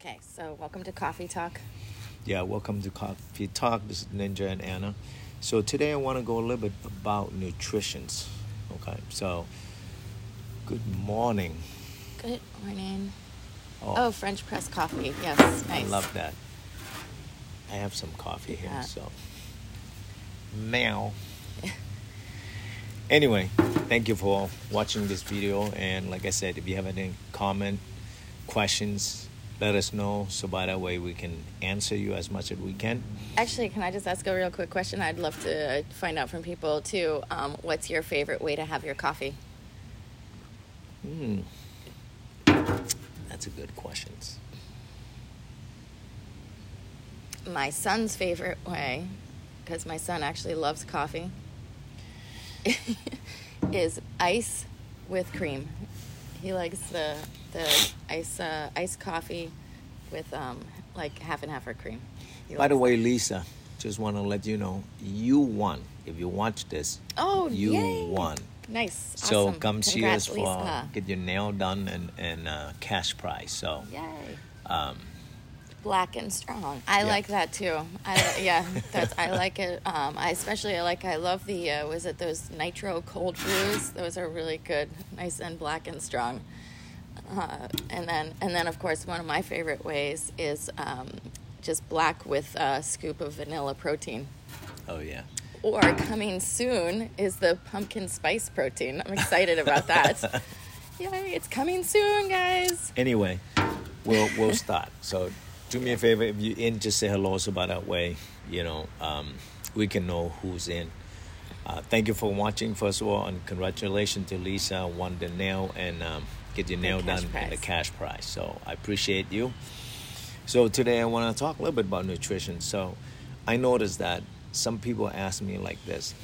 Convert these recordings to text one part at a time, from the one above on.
Okay, so welcome to Coffee Talk. Yeah, welcome to Coffee Talk. This is Ninja and Anna. So today I want to go a little bit about nutrition. Okay, so good morning. Good morning. Oh, Oh, French press coffee. Yes, nice. I love that. I have some coffee here, Yeah. so meow. Anyway, thank you for watching this video. And like I said, if you have any comment, questions, let us know so by that way we can answer you as much as we can. Actually, can I just ask a real quick question? I'd love to find out from people too. Um, what's your favorite way to have your coffee? Hmm. That's a good question. My son's favorite way, because my son actually loves coffee, is ice with cream. He likes the the ice uh, iced coffee with um, like half and half or cream. By the way, Lisa, just want to let you know you won. If you watch this, Oh, you yay. won. Nice. So awesome. come see us for get your nail done and and uh, cash prize. So Yay. um, Black and strong. I like that too. I yeah, that's I like it. Um, I especially I like I love the uh, was it those nitro cold brews? Those are really good, nice and black and strong. Uh, and then and then of course one of my favorite ways is um, just black with a scoop of vanilla protein. oh yeah. Or coming soon is the pumpkin spice protein. I'm excited about that. Yay! It's coming soon, guys. Anyway, we'll we'll start. So do me a favor if you in, just say hello. So by that way, you know, um, we can know who's in. Uh, thank you for watching. First of all, and congratulations to Lisa the nail and um, get your nail done and the prize. cash price. So I appreciate you. So today I want to talk a little bit about nutrition. So I noticed that some people ask me like this,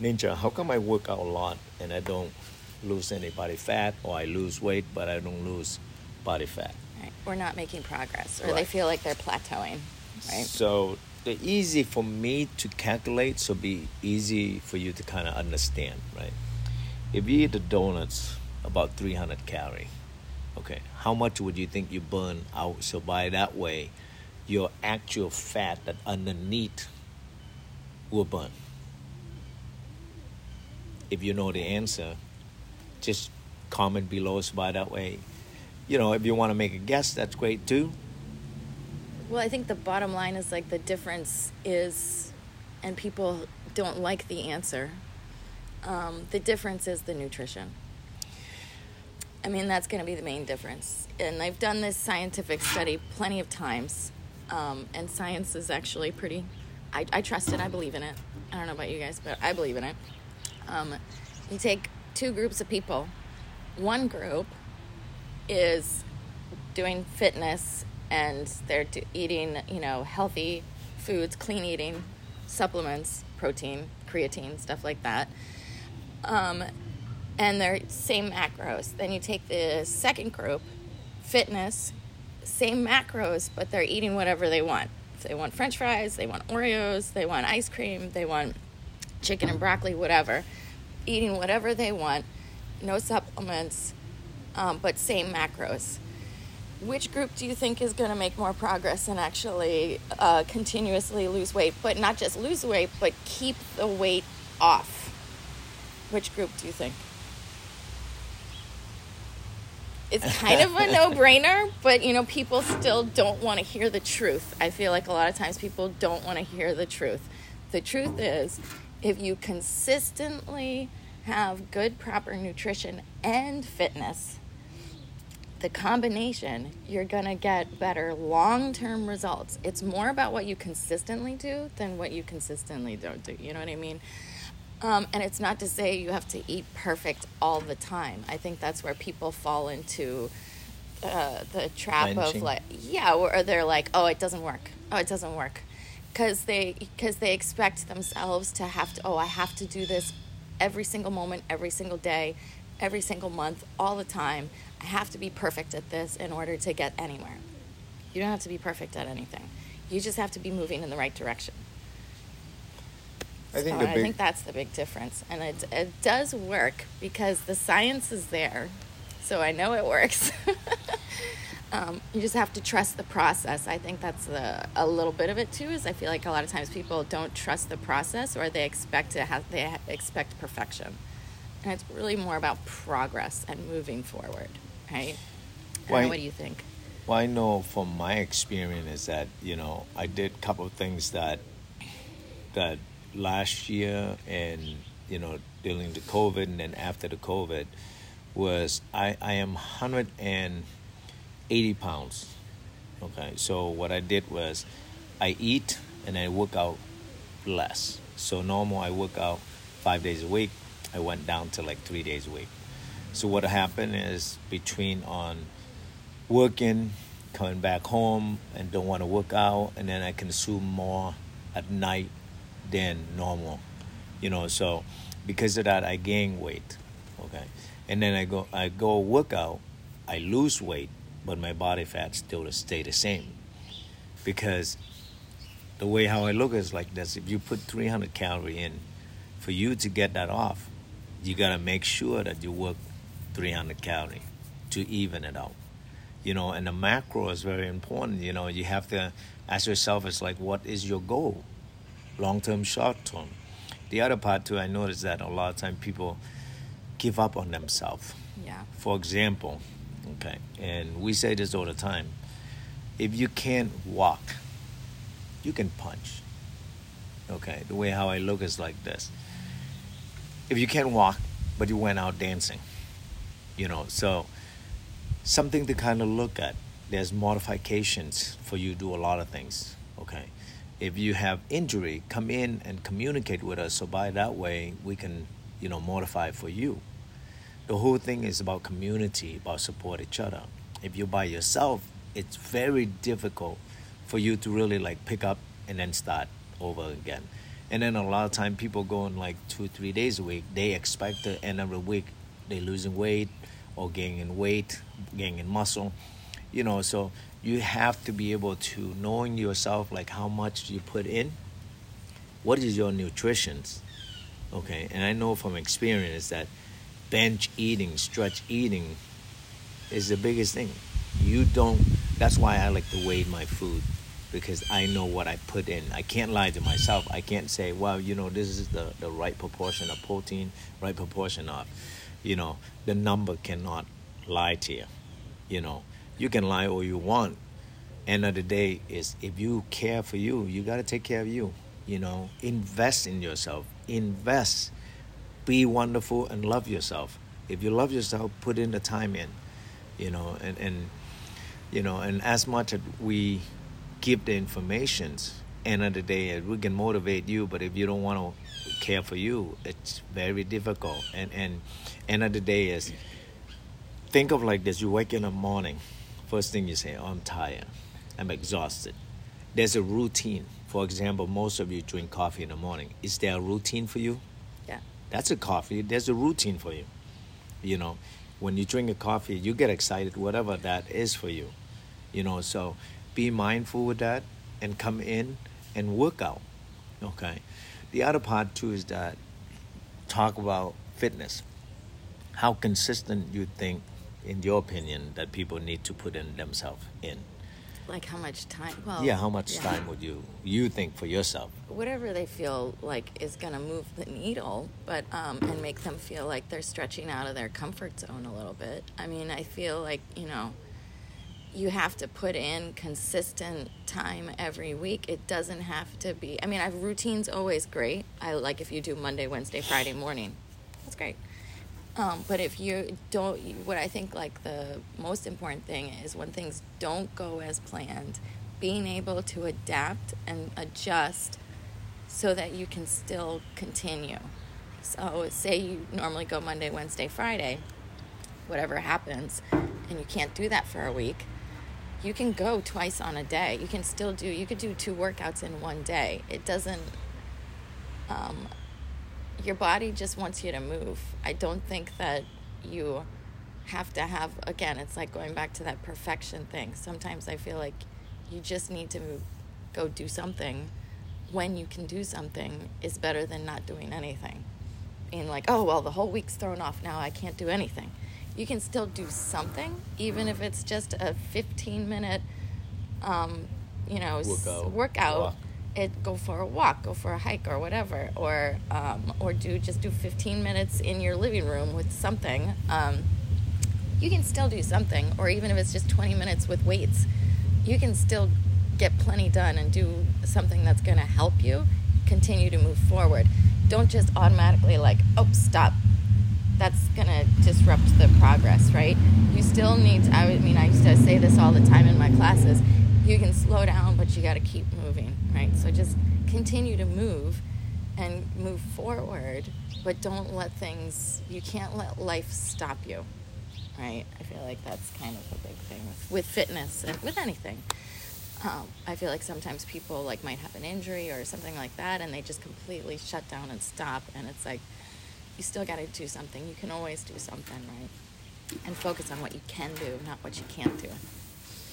Ninja, how come I work out a lot and I don't lose any body fat, or I lose weight but I don't lose body fat? Right. We're not making progress, or they feel like they're plateauing, right? So the easy for me to calculate, so be easy for you to kind of understand, right? If you eat the donuts, about 300 calorie, okay, how much would you think you burn out? So by that way, your actual fat that underneath will burn. If you know the answer, just comment below so by that way. You know, if you want to make a guess, that's great too. Well, I think the bottom line is like the difference is, and people don't like the answer. Um, the difference is the nutrition. I mean, that's going to be the main difference. And I've done this scientific study plenty of times, um, and science is actually pretty. I, I trust it. I believe in it. I don't know about you guys, but I believe in it. Um, you take two groups of people. One group is doing fitness and they're do- eating, you know, healthy foods, clean eating, supplements, protein, creatine, stuff like that. Um, and they're same macros. Then you take the second group, fitness, same macros, but they're eating whatever they want. If they want french fries, they want Oreos, they want ice cream, they want chicken and broccoli, whatever. Eating whatever they want, no supplements, um, but same macros. Which group do you think is going to make more progress and actually uh, continuously lose weight, but not just lose weight, but keep the weight off? Which group do you think? It's kind of a no-brainer, but you know, people still don't want to hear the truth. I feel like a lot of times people don't want to hear the truth. The truth is, if you consistently have good proper nutrition and fitness, the combination, you're going to get better long term results. It's more about what you consistently do than what you consistently don't do. You know what I mean? Um, and it's not to say you have to eat perfect all the time. I think that's where people fall into uh, the trap Clenching. of like, yeah, or they're like, oh, it doesn't work. Oh, it doesn't work. Because they, cause they expect themselves to have to, oh, I have to do this every single moment, every single day, every single month, all the time. I have to be perfect at this in order to get anywhere. You don't have to be perfect at anything. You just have to be moving in the right direction. I think So the I think that's the big difference, and it it does work because the science is there, so I know it works. um, you just have to trust the process. I think that's a, a little bit of it too. Is I feel like a lot of times people don't trust the process, or they expect to have they expect perfection, and it's really more about progress and moving forward, right? Why, what do you think? Well, I know from my experience is that you know I did a couple of things that that last year and you know during the COVID and then after the COVID was I I am hundred and eighty pounds. Okay, so what I did was I eat and I work out less. So normal I work out five days a week. I went down to like three days a week. So what happened is between on working, coming back home and don't want to work out, and then I consume more at night than normal. You know, so because of that I gain weight. Okay. And then I go I go work out, I lose weight, but my body fat still stay the same because the way how I look is like this: if you put 300 calorie in, for you to get that off, you gotta make sure that you work 300 calorie to even it out. You know, and the macro is very important. You know, you have to ask yourself, it's like, what is your goal, long term, short term. The other part too, I noticed that a lot of time people give up on themselves. Yeah. For example, Okay, and we say this all the time. If you can't walk, you can punch. Okay, the way how I look is like this. If you can't walk, but you went out dancing, you know, so something to kind of look at. There's modifications for you to do a lot of things. Okay, if you have injury, come in and communicate with us. So by that way, we can, you know, modify for you the whole thing is about community, about support each other. If you're by yourself, it's very difficult for you to really like pick up and then start over again. And then a lot of time people going like two, three days a week, they expect the end of the week they losing weight or gaining weight, gaining muscle. You know, so you have to be able to knowing yourself like how much you put in, what is your nutrition, okay? And I know from experience that bench eating, stretch eating is the biggest thing. You don't, that's why I like to weigh my food because I know what I put in. I can't lie to myself. I can't say, well, you know, this is the, the right proportion of protein, right proportion of, you know, the number cannot lie to you. You know, you can lie all you want. End of the day is if you care for you, you got to take care of you. You know, invest in yourself. Invest be wonderful and love yourself. If you love yourself, put in the time in, you know, and, and you know, and as much as we give the informations, end of the day, uh, we can motivate you, but if you don't want to care for you, it's very difficult. And and end of the day is think of like this: you wake in the morning, first thing you say, oh, "I'm tired, I'm exhausted." There's a routine. For example, most of you drink coffee in the morning. Is there a routine for you? Yeah. That's a coffee. There's a routine for you. You know, when you drink a coffee, you get excited, whatever that is for you. You know, so be mindful with that and come in and work out. Okay. The other part too is that talk about fitness. How consistent you think, in your opinion, that people need to put in themselves in? Like how much time? Well yeah how much yeah. time would you you think for yourself? Whatever they feel like is going to move the needle but um, and make them feel like they're stretching out of their comfort zone a little bit. I mean i feel like you know you have to put in consistent time every week. It doesn't have to be i mean i've routines always great. I like if you do monday wednesday friday morning that's great um, but if you don't, what I think like the most important thing is when things don't go as planned, being able to adapt and adjust so that you can still continue. So, say you normally go Monday, Wednesday, Friday, whatever happens, and you can't do that for a week, you can go twice on a day. You can still do, you could do two workouts in one day. It doesn't, um, your body just wants you to move. I don't think that you have to have again, it's like going back to that perfection thing. Sometimes I feel like you just need to move, go do something when you can do something is better than not doing anything. Being like, oh, well, the whole week's thrown off now, I can't do anything. you can still do something, even if it's just a 15 minute, um, you know, s- Workout. It go for a walk, go for a hike, or whatever, or um, or do just do 15 minutes in your living room with something. Um, you can still do something, or even if it's just 20 minutes with weights, you can still get plenty done and do something that's going to help you continue to move forward. Don't just automatically, like, oh, stop. That's going to disrupt the progress, right? You still need to, I mean, I used to say this all the time in my classes. You can slow down, but you got to keep moving, right? So just continue to move and move forward, but don't let things, you can't let life stop you right? I feel like that's kind of a big thing with, fitness and with anything. Um, I feel like sometimes people like might have an injury or something like that, and they just completely shut down and stop. And it's like you still got to do something. You can always do something, right? And focus on what you can do, not what you can't do.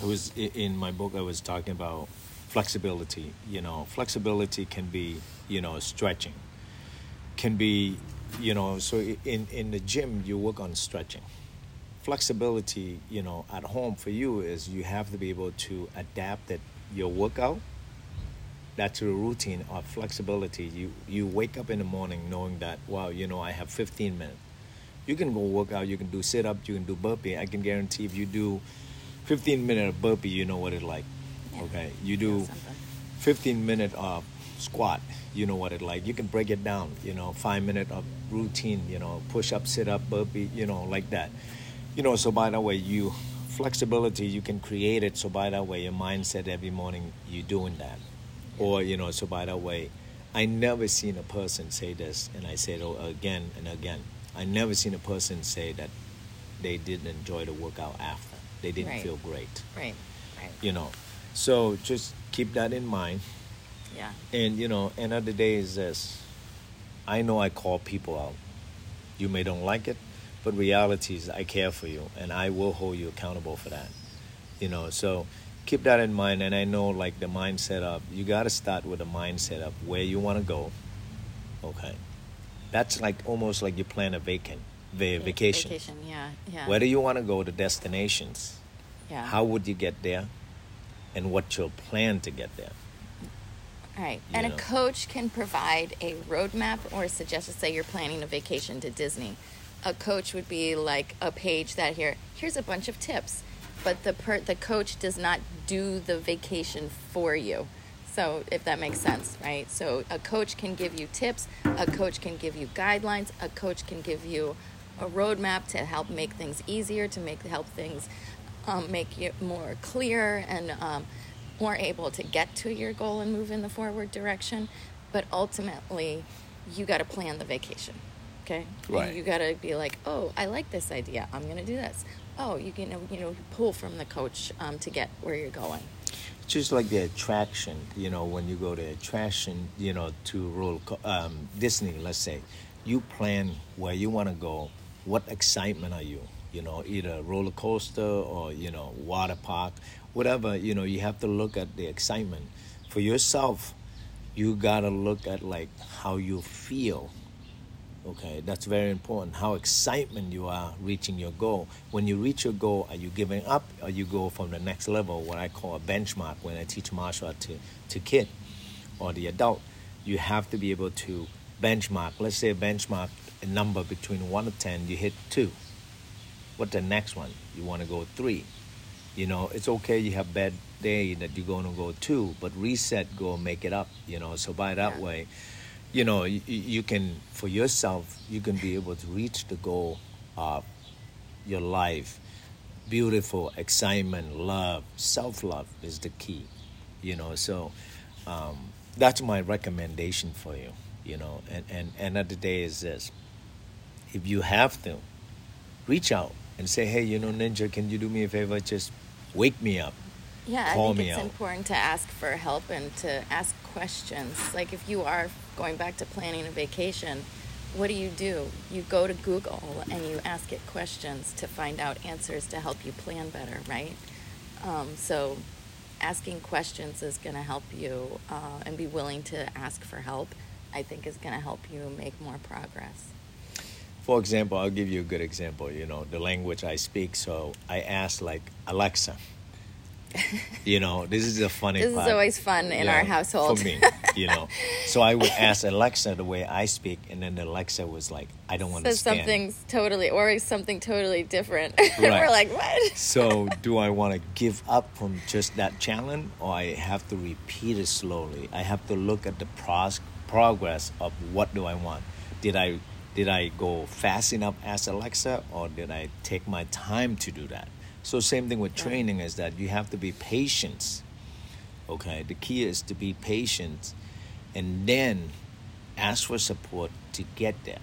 It was in my book. I was talking about flexibility. You know, flexibility can be you know stretching, can be you know. So in in the gym, you work on stretching. Flexibility, you know, at home for you is you have to be able to adapt it your workout. That's your routine of flexibility. You you wake up in the morning knowing that wow, you know, I have 15 minutes. You can go work out. You can do sit up. You can do burpee. I can guarantee if you do 15 minute of burpee, you know what it's like. Yeah. Okay, you do something. 15 minute of squat. You know what it like. You can break it down. You know, five minute of routine. You know, push up, sit up, burpee. You know, like that. You know, so by that way, you flexibility you can create it. So by that way, your mindset every morning you doing that, or you know, so by that way, I never seen a person say this, and I say it again and again. I never seen a person say that they didn't enjoy the workout after. They didn't Right. feel great. Right, right. You know, so just keep that in mind. Yeah, And you know, end of the day is this. I know I call people out. You may don't like it, but reality is I care for you and I will hold you accountable for that. You know, so keep that in mind and I know like the mindset of you gotta start with a mindset of where you wanna go. Okay. That's like almost like you plan a vacant va- vacation. Vacation, yeah, yeah. Where do you wanna go, the destinations? yeah. How would you get there? And what's your plan to get there? Right. you And a coach can provide a roadmap or suggest. Say you're planning a vacation to Disney. A coach would be like a page that here, here's a bunch of tips. But the per, the coach does not do the vacation for you. So if that makes sense, right? So a coach can give you tips, a coach can give you guidelines, a coach can give you a roadmap to help make things easier, to make help things um, make it more clear and um, more able to get to your goal and move in the forward direction. But ultimately, you got to plan the vacation. Okay. And Right. you got to be like, oh, I like this idea. I'm going to do this. Oh, you can you know pull from the coach um, to get where you're going. just like the attraction, you know, when you go to attraction, you know, to co- um, Disney, let's say, you plan where you want to go. What excitement are you? You know, either roller coaster or you know water park, whatever. You know, you have to look at the excitement for yourself. You gotta look at like how you feel. Okay, that's very important. How excitement you are reaching your goal. When you reach your goal, are you giving up or you go from the next level, what I call a benchmark when I teach martial art to, to kid or the adult? You have to be able to benchmark. Let's say a benchmark a number between one and ten, you hit two. What the next one? You want to go three. You know, it's okay you have bad day that you're going to go two, but reset, go make it up. You know, so by that Yeah. way, you know you, you can for yourself you can be able to reach the goal of your life beautiful excitement love self-love is the key you know so um, that's my recommendation for you you know and and the day is this if you have to reach out and say hey you know ninja can you do me a favor just wake me up Yeah, Call I think it's out. important to ask for help and to ask questions. Like if you are going back to planning a vacation, what do you do? You go to Google and you ask it questions to find out answers to help you plan better, right? Um, so asking questions is going to help you uh, and be willing to ask for help, I think is going to help you make more progress. For example, I'll give you a good example. You know, the language I speak. So I ask like Alexa. you know, this is a funny. This part. is always fun in our household. for me. You know, so I would ask Alexa the way I speak, and then Alexa was like, "I don't Says understand." So, something's totally or something totally different. Right. We're like, what? So, do I want to give up from just that challenge, or I have to repeat it slowly? I have to look at the pros- progress of what do I want. Did I did I go fast enough as Alexa, or did I take my time to do that? So, same thing with training is that you have to be patient. Okay, the key is to be patient, and then ask for support to get there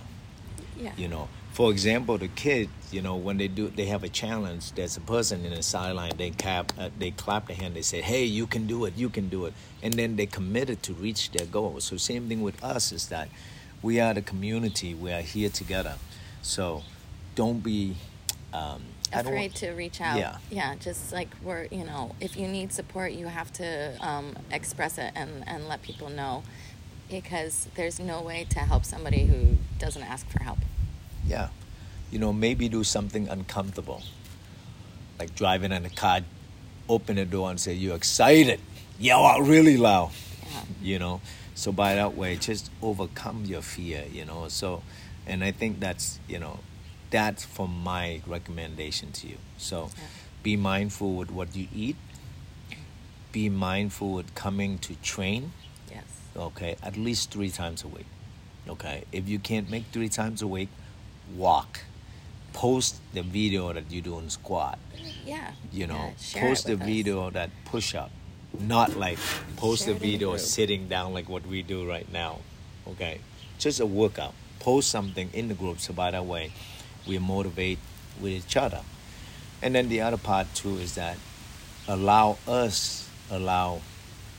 Yeah. you know for example the kids you know when they do they have a challenge there's a person in the sideline they clap uh, they clap their hand they say hey you can do it you can do it and then they committed to reach their goal so same thing with us is that we are the community we are here together so don't be um, afraid to reach out. Yeah. Yeah, just like we're, you know, if you need support, you have to um, express it and, and let people know because there's no way to help somebody who doesn't ask for help. yeah you know maybe do something uncomfortable like driving in a car open the door and say you're excited yell out really loud Yeah. you know so by that way just overcome your fear you know so and i think that's you know that's from my recommendation to you so Yeah. be mindful with what you eat be mindful with coming to train Yes. okay at least three times a week okay if you can't make three times a week walk post the video that you do in squat Yeah. you know Yeah, post the us. video that push up not like post Share the it in the video sitting down like what we do right now okay? Just a workout. Post something in the group so by that way we motivate with each other. And then the other part too is that allow us allow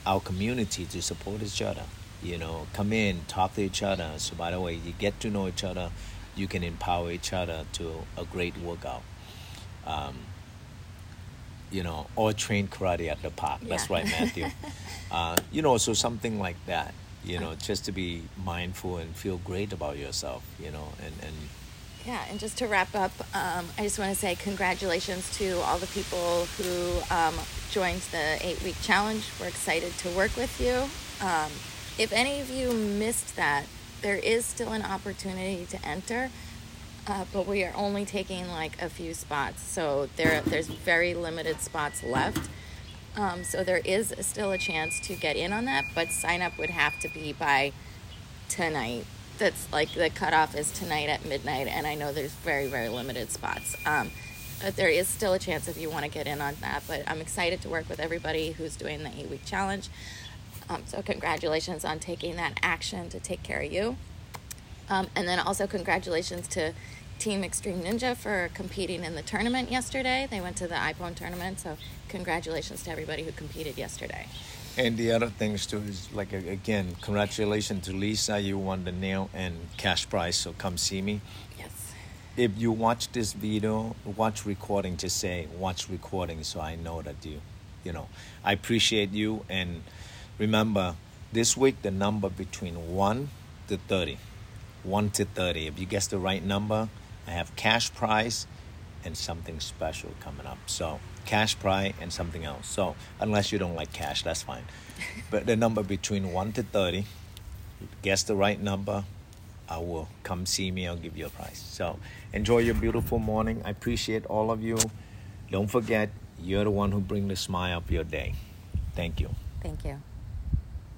our community to support each other. You know come in talk to each other. So by the way you get to know each other you can empower each other to a great workout. Um, you know or train karate at the park that's right matthew uh, you know so something like that you know just to be mindful and feel great about yourself you know and and Yeah, and just to wrap up, um, I just want to say congratulations to all the people who um, joined the eight week challenge. We're excited to work with you. Um, if any of you missed that, there is still an opportunity to enter, uh, but we are only taking like a few spots. So there, there's very limited spots left. Um, so there is still a chance to get in on that, but sign up would have to be by tonight. That's like the cutoff is tonight at midnight, and I know there's very, very limited spots. Um, but there is still a chance if you want to get in on that. But I'm excited to work with everybody who's doing the eight week challenge. Um, so, congratulations on taking that action to take care of you. Um, and then also, congratulations to Team Extreme Ninja for competing in the tournament yesterday. They went to the iPhone tournament, so congratulations to everybody who competed yesterday. And the other things too is like again, congratulations to Lisa. You won the nail and cash prize. So come see me. Yes. If you watch this video, watch recording. Just say watch recording, so I know that you, you know, I appreciate you. And remember, this week the number between one to thirty, one to thirty. If you guess the right number, I have cash prize and something special coming up. So cash prize and something else. So unless you don't like cash, that's fine. but the number between one to thirty, guess the right number, I will come see me. I'll give you a prize. So enjoy your beautiful morning. I appreciate all of you. Don't forget, you're the one who bring the smile up your day. Thank you. Thank you.